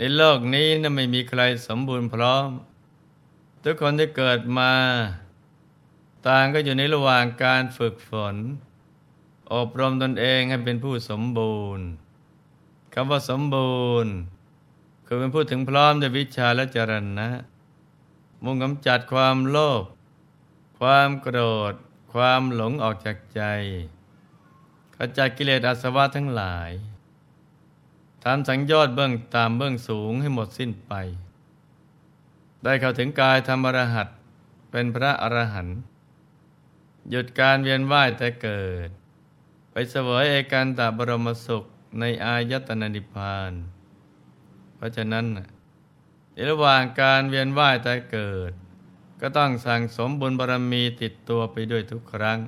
ในโลกนี้นะไม่มีใครสมบูรณ์พร้อม ทุกคนที่เกิดมา ต่างก็อยู่ในระหว่างการฝึกฝน อบรมตนเองให้เป็นผู้สมบูรณ์คำว่าสมบูรณ์ คือเป็นผู้ถึงพร้อมด้วยวิชาและจรณะมุ่งกำจัดความโลภความโกรธ ความหลงออกจากใจขจัดกิเลสอาสวะทั้งหลาย ทำสังยชน์เบื้องตามเบื้องสูงให้หมดสิ้นไป ได้เข้าถึงกายธรรมรหัสเป็นพระอรหันต์หยุดการเวียนว่ายแต่เกิด ไปเสวยเอกันตบรมสุขในอายตนะนิพพาน เพราะฉะนั้นในระหว่างการเวียนว่ายแต่เกิด ก็ต้องสั่งสมบุญบารมีติดตัวไปด้วยทุกครั้ง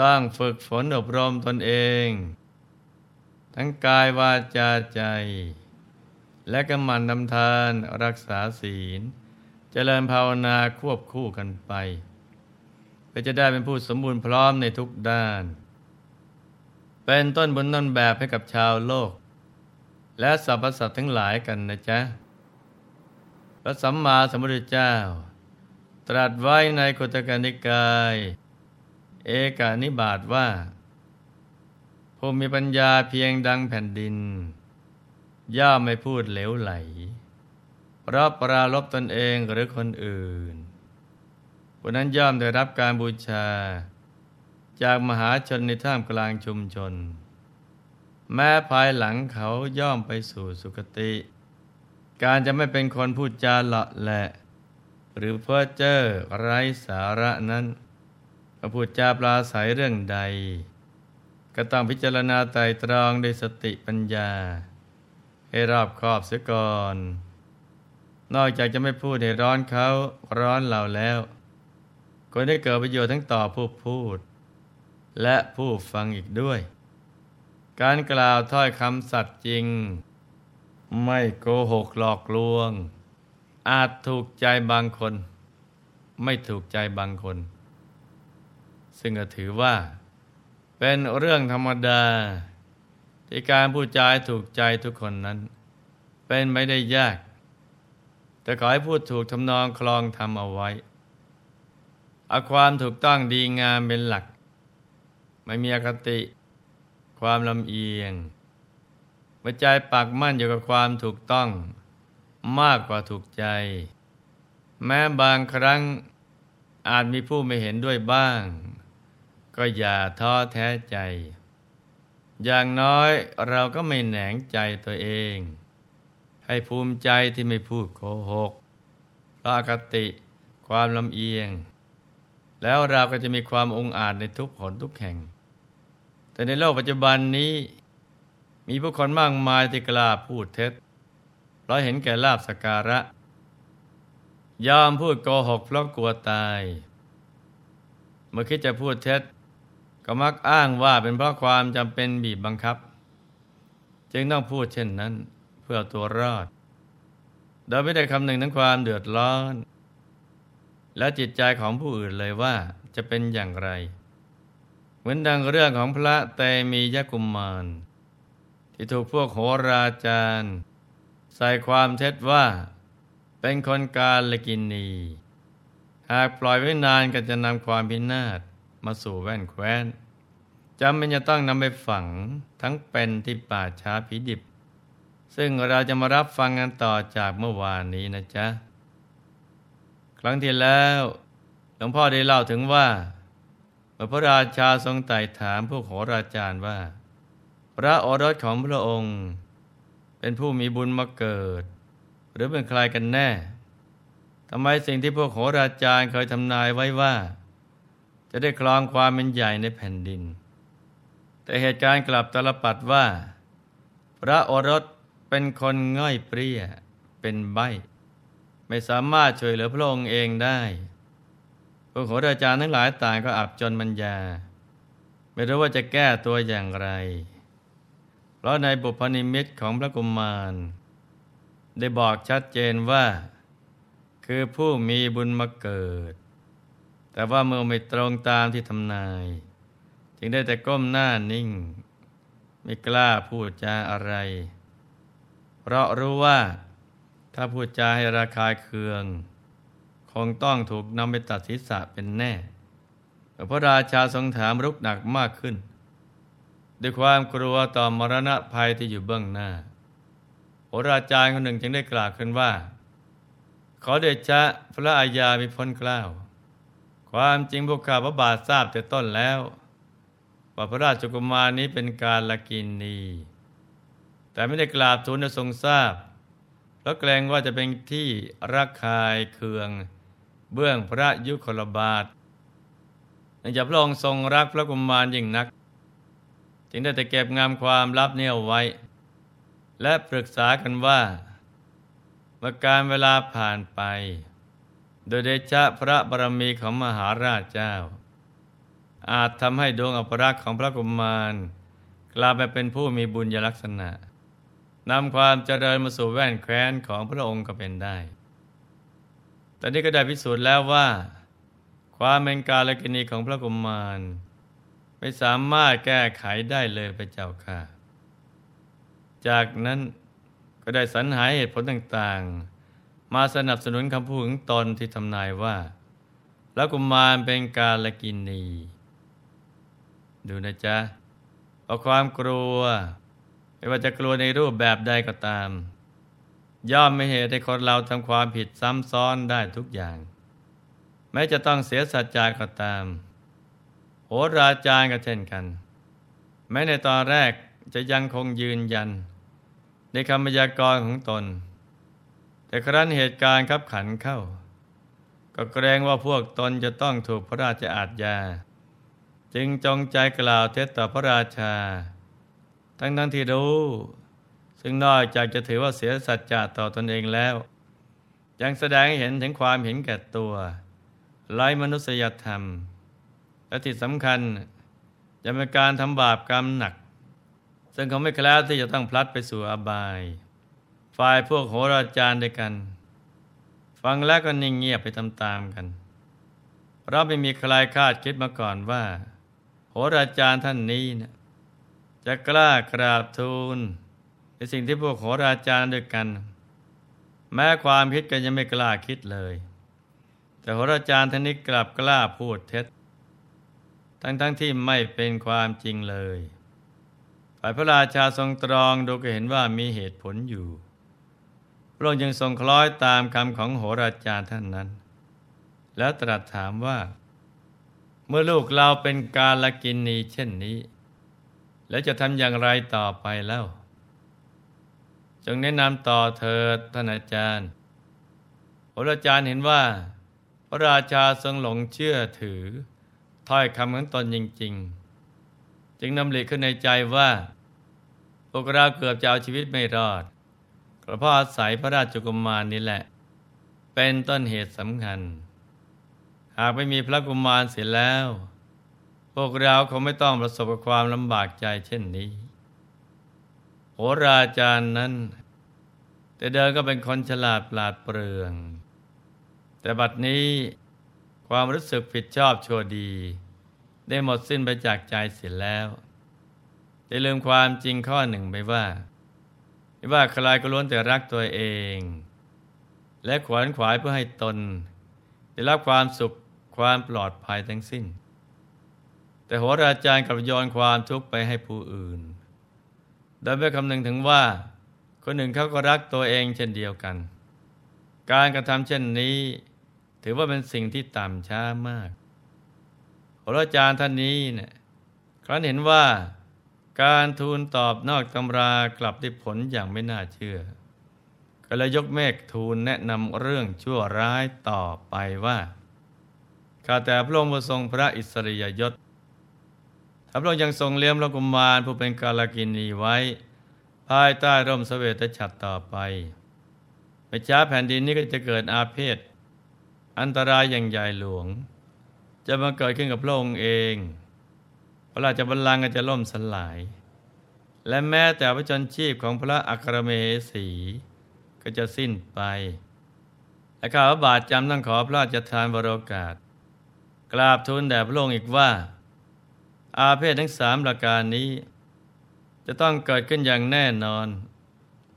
ต้องฝึกฝนอบรมตนเอง ทั้งกายวาจาใจ และกำมันนำทานรักษาศีล เจริญภาวนาควบคู่กันไปเพื่อจะได้เป็นผู้สมบูรณ์พร้อมในทุกด้าน เป็นต้นบุญต้นแบบให้กับชาวโลก และสรรพสัตว์ทั้งหลายกันนะจ๊ะพระสัมมาสัมพุทธเจ้า ตรัสไว้ในกุตกนิกาย เอกานิบาตว่า ผู้มีปัญญาเพียงดังแผ่นดิน ย่อมไม่พูดเหลวไหลเพราะปราลบตนเองหรือคนอื่นผู้นั้นย่อมได้รับการบูชา จากมหาชนในท่ามกลางชุมชน แม้ภายหลังเขาย่อมไปสู่สุคติ การจะไม่เป็นคนพูดจาเลาะแหละ หรือเพ้อเจ้อไร้สาระนั้นพูดจาปลาใสเรื่องใด ก็ต้องพิจารณาไตรตรองด้วยสติปัญญา ให้รอบคอบเสียก่อน นอกจากจะไม่พูดให้ร้อนเขาร้อนเราแล้วก็ได้เกิดประโยชน์ทั้งต่อผู้พูด และผู้ฟังอีกด้วย การกล่าวถ้อยคำสัตย์จริง ไม่โกหกหลอกลวง อาจถูกใจบางคน ไม่ถูกใจบางคน ซึ่งก็ถือว่า เป็นเรื่องธรรมดา ที่การพูดจาถูกใจทุกคนนั้น เป็นไม่ได้ยาก แต่ขอให้พูดถูกทำนองคลองทำเอาไว้เอาความถูกต้องดีงามเป็นหลัก ไม่มีอคติ ความลำเอียงหัวใจปักมั่นอยู่กับความถูกต้อง มากกว่าถูกใจ แม้บางครั้งอาจมีผู้ไม่เห็นด้วยบ้าง ก็อย่าท้อแท้ใจ อย่างน้อยเราก็ไม่แหนงใจตัวเอง ให้ภูมิใจที่ไม่พูดโกหกเพราะอคติความลำเอียง แล้วเราก็จะมีความองอาจในทุกหนทุกแห่ง แต่ในโลกปัจจุบันนี้ มีผู้คนมากมายที่กล้าพูดเท็จเพราะเห็นแก่ลาบสการะ ยอมพูดโกหกเพราะกลัวตาย เมื่อคิดจะพูดเท็จ ก็มักอ้างว่าเป็นเพราะความจำเป็นบีบบังคับ จึงต้องพูดเช่นนั้นเพื่อตัวรอด โดยไม่ได้คำหนึ่งทั้งความเดือดร้อน และจิตใจของผู้อื่นเลยว่าจะเป็นอย่างไร เหมือนดังเรื่องของพระเตมียกุมมาร ที่ถูกพวกโหราจารย์ ใส่ความเท็จว่าเป็นคนกาลกินี หากปล่อยไว้นานก็จะนำความพินาศ มาสู่แว่นแคว้นจำเป็นจะต้องนำไปฝังทั้งเป็นที่ป่าช้าผีดิบ ซึ่งเราจะมารับฟังกันต่อจากเมื่อวานนี้นะจ๊ะ ครั้งที่แล้วหลวงพ่อได้เล่าถึงว่าเมื่อพระราชาทรงไต่ถามพวกโหราจารย์ว่า พระโอรสของพระองค์ เป็นผู้มีบุญมาเกิด หรือเป็นใครกันแน่ทำไมสิ่งที่พวกโหราจารย์เคยทำนายไว้ว่า จะได้ครองความเป็นใหญ่ในแผ่นดิน แต่เหตุการณ์กลับตลปัดว่า พระโอรสเป็นคนง่อยเปรี้ย เป็นใบ ไม่สามารถช่วยเหลือพระองค์เองได้พวกโหราจารย์ทั้งหลายต่างก็อับจนมัญญา ไม่รู้ว่าจะแก้ตัวอย่างไร เพราะในบุพนิมิตของพระกุมมาร ได้บอกชัดเจนว่า คือผู้มีบุญมาเกิด แต่ว่าเมื่อไม่ตรงตามที่ทำนาย จึงได้แต่ก้มหน้านิ่ง ไม่กล้าพูดจาอะไร เพราะรู้ว่าถ้าพูดจาให้ราคายเคือง คงต้องถูกนำไปตัดศีรษะเป็นแน่พระราชาทรงถามรุกหนักมากขึ้น ด้วยความกลัวต่อมรณะภัยที่อยู่เบื้องหน้าโหราจารย์คนหนึ่งจึงได้กล่าวขึ้นว่า ขอเดชะพระอาญามีพ้นกล้าว ความจริงพวกข้าพระบาททราบแต่ต้นแล้ว ว่าพระราชกุมารนี้เป็นการละกินนีแต่ไม่ได้กราบทูลทรงทราบ เพราะเกรงว่าจะเป็นที่รักคายเคือง เบื้องพระยุคลบาทนื่องจากพระองค์ทรงรักพระกุมารยิ่งนัก จึงได้แต่เก็บงามความลับเนี่ยไว้ และปรึกษากันว่า เมื่อการเวลาผ่านไป โดยเดชะพระบารมีของมหาราชเจ้า อาจทำให้ดวงอภรักษ์ของพระกุมารกลายไปเป็นผู้มีบุญยลักษณะนำความเจริญมาสู่แว่นแคว้นของพระองค์ก็เป็นได้ ตอนนี้ก็ได้พิสูจน์แล้วว่า ความเป็นกาลกินีของพระกุมาร ไม่สามารถแก้ไขได้เลยพระเจ้าค่ะ จากนั้นก็ได้สรรหาเหตุผลต่างๆ มาสนับสนุนคำพูดของตนที่ทำนายว่าพระกุมารเป็นกาลกินี ดูนะจ๊ะเพราะความกลัว ไม่ว่าจะกลัวในรูปแบบใดก็ตาม ย่อมไม่เหตุให้คนเราทำความผิดซ้ำซ้อนได้ทุกอย่าง แม้จะต้องเสียสัจจาก็ตามโหราจารย์ก็เช่นกัน แม้ในตอนแรกจะยังคงยืนยัน ในคำพยากรณ์ของตน แต่ครั้นเหตุการณ์ขับขันเข้า ก็เกรงว่าพวกตนจะต้องถูกพระราชอาญาจึงจงใจกล่าวเท็จต่อพระราชา ทั้งนั้นที่รู้ ซึ่งนอกจากจะถือว่าเสียสัจจะต่อตนเองแล้ว ยังแสดงให้เห็นถึงความเห็นแก่ตัวไร้มนุษยธรรม และที่สำคัญจะเป็นการทำบาปกรรมหนัก ซึ่งเขาไม่แคล้วที่จะต้องพลัดไปสู่อบาย ฝ่ายพวกโหราจารย์ด้วยกัน ฟังแล้วก็นิ่งเงียบไปตามๆกันเราไม่มีใครคาดคิดมาก่อนว่า โหราจารย์ท่านนี้นะจะกล้ากราบทูล ในสิ่งที่พวกโหราจารย์ด้วยกัน แม้ความคิดกันยังไม่กล้าคิดเลย แต่โหราจารย์ท่านนี้กลับกล้าพูดเท็จ ทั้งๆทที่ไม่เป็นความจริงเลยฝ่ายพระราชาทรงตรองดูก็เห็นว่ามีเหตุผลอยู่ พระองค์ยังทรงคล้อยตามคำของโหราจารย์ท่านนั้น แล้วตรัสถามว่า เมื่อลูกเราเป็นกาลกินนีเช่นนี้ แล้วจะทำอย่างไรต่อไปแล้ว จงแนะนำต่อเธอท่านอาจารย์ โหราจารย์เห็นว่า พระราชาทรงหลงเชื่อถือ ถ้อยคำของตนจริง ๆ จึงนำหลีขึ้นในใจว่า พวกเราเกือบจะเอาชีวิตไม่รอด เพราะอาศัยพระราชกุมารนี่แหละ เป็นต้นเหตุสำคัญ หากไม่มีพระกุมารเสียแล้ว พวกเราคงไม่ต้องประสบกับความลำบากใจเช่นนี้โหราจารย์นั้น แต่เดินก็เป็นคนฉลาดปราดเปรือง แต่บัดนี้ความรู้สึกผิดชอบชั่วดี ได้หมดสิ้นไปจากใจเสียแล้ว ได้ลืมความจริงข้อหนึ่งไปว่า ไม่ว่าใครก็ล้วนแต่รักตัวเอง และขวนขวายเพื่อให้ตน ได้รับความสุขความปลอดภัยทั้งสิ้น แต่โหราจารย์กับโยนความทุกข์ไปให้ผู้อื่น โดยไม่คำนึงถึงว่า คนหนึ่งเขาก็รักตัวเองเช่นเดียวกัน การกระทำเช่นนี้ ถือว่าเป็นสิ่งที่ต่ำช้ามากโหราจารย์ท่านนี้เนี่ยครั้นเห็นว่า การทูลตอบนอกตำรากลับได้ผลอย่างไม่น่าเชื่อ ก็เลยยกเมฆทูลแนะนำเรื่องชั่วร้ายต่อไปว่าข้าแต่พระองค์ทรงพระอิสริยยศถ้าพระองค์ยังทรงเลี้ยงพระกุมารผู้เป็นกาลกินีไว้ ภายใต้ร่มสเสวตฉัตรต่อไปไม่ช้าแผ่นดินนี้ก็จะเกิดอาเพศ อันตรายอย่างใหญ่หลวง จะมาเกิดขึ้นกับพระองค์เอง ระราชบัลลังก์จะล่มสลาย และแม้แต่พระชนชีพของพระอัครเมสีก็จะสิ้นไป และข้าพระบาทจำต้องขอพระราชทานบรโอกาส กราบทูลแด่พระองค์อีกว่า อาเพศทั้งสามประการนี้ จะต้องเกิดขึ้นอย่างแน่นอน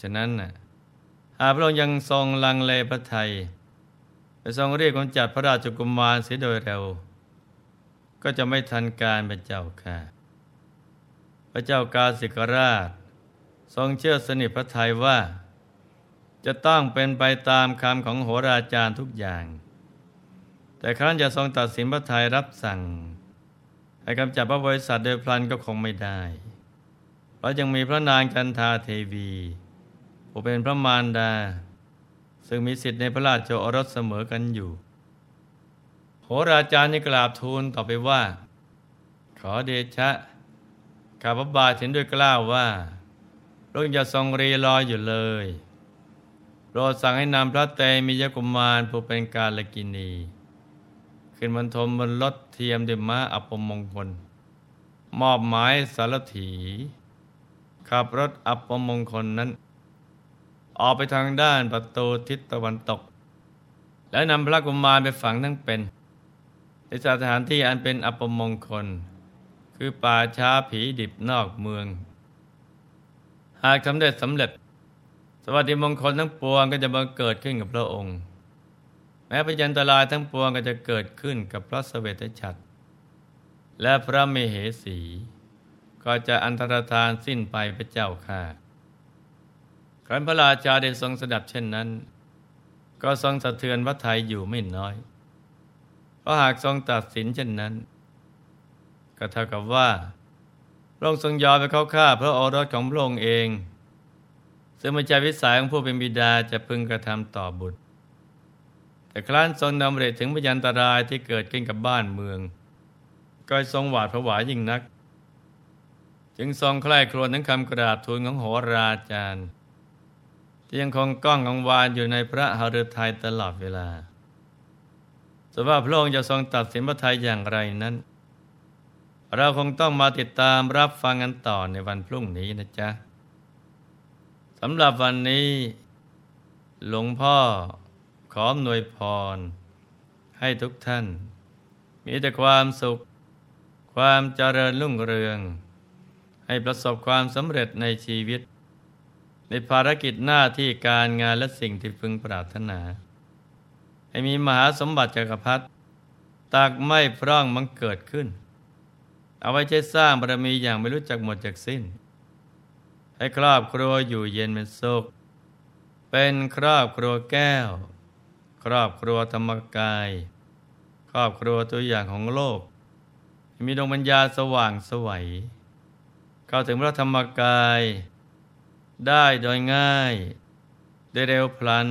ฉะนั้นน่ะหากพระองค์ยังทรงลังเลพระไทยไปทรงเรียกคนจัดพระราชกุมารเสียโดยเร็ว ก็จะไม่ทันการเป็นเจ้าค่ะ พระเจ้ากาสิกราช ทรงเชื่อสนิทพระไทยว่า จะต้องเป็นไปตามคำของโหราจารย์ทุกอย่าง แต่ครั้นจะทรงตัดสินพระไทยรับสั่งให้กำจัดพระบริษัทโดยพลันก็คงไม่ได้ เพราะยังมีพระนางจันทาเทวีผู้เป็นพระมารดา ซึ่งมีสิทธิ์ในพระราชโอรสเสมอกันอยู่ โหราจารย์ยังกราบทูลต่อไปว่า ขอเดชะข้าพบาทเห็นด้วยกล้าวว่าพระองค์จะทรงรีรออยู่เลยโปรดสั่งให้นำพระเตมียกุมารผู้เป็นกาลกินี ขึ้นบรรทมบนรถเทียมด้วยม้าอัปมงคล มอบหมายสารถีขับรถอัปมงคลนั้น ออกไปทางด้านประตูทิศตะวันตก แล้วนำพระกุมารไปฝังทั้งเป็น ในสถานที่อันเป็นอัปมงคล คือป่าช้าผีดิบนอกเมือง หากสำเร็จสำเร็จ สวัสดิมงคลทั้งปวงก็จะบังเกิดขึ้นกับพระองค์ แม้พยันตรายทั้งปวงก็จะเกิดขึ้นกับพระสเวตฉัตรและพระเมเหสี ก็จะอันตรธานสิ้นไปพระเจ้าค่ะครั้นพระราชาได้ทรงสดับเช่นนั้น ก็ทรงสะเทือนพระไทยอยู่ไม่น้อย ราะหากทรงตัดสินเช่นนั้น ก็เท่ากับว่าพระองค์ทรงยอมไปเข้าฆ่าพระโอรสของพระองค์เอง ซึ่งมันจะวิสัยของผู้เป็นบิดาจะพึงกระทำต่อบุตร แต่ครั้นทรงนำเรศถึงพยันตรายที่เกิดขึ้นกับบ้านเมือง ก็ทรงหวาดผวายิ่งนัก จึงทรงใคร่ครวญถึงคำกราบทูลของโหราจารย์ที่ยังคงก้องกังวานอยู่ในพระหฤทัยตลอดเวลา ส่ว่าพระองค์จะทรงตัดสินพระทัยอย่างไรนั้น เราคงต้องมาติดตามรับฟังกันต่อในวันพรุ่งนี้นะจ๊ะสำหรับวันนี้ หลวงพ่อขออำนวยพร ให้ทุกท่าน มีแต่ความสุข ความเจริญรุ่งเรือง ให้ประสบความสำเร็จในชีวิต ในภารกิจหน้าที่การงานและสิ่งที่พึงปรารถนา ให้มีมหาสมบัติจักรพรรดิตากไม่พร่องมังเกิดขึ้น เอาไว้ใช้สร้างบารมีอย่างไม่รู้จักหมดจากสิ้น ให้ครอบครัวอยู่เย็นเป็นสุข เป็นครอบครัวแก้ว ครอบครัวธรรมกาย ครอบครัวตัวอย่างของโลก มีดวงปัญญาสว่างสวัยเข้าถึงพระธรรมกาย ได้โดยง่าย ได้เร็วพลัน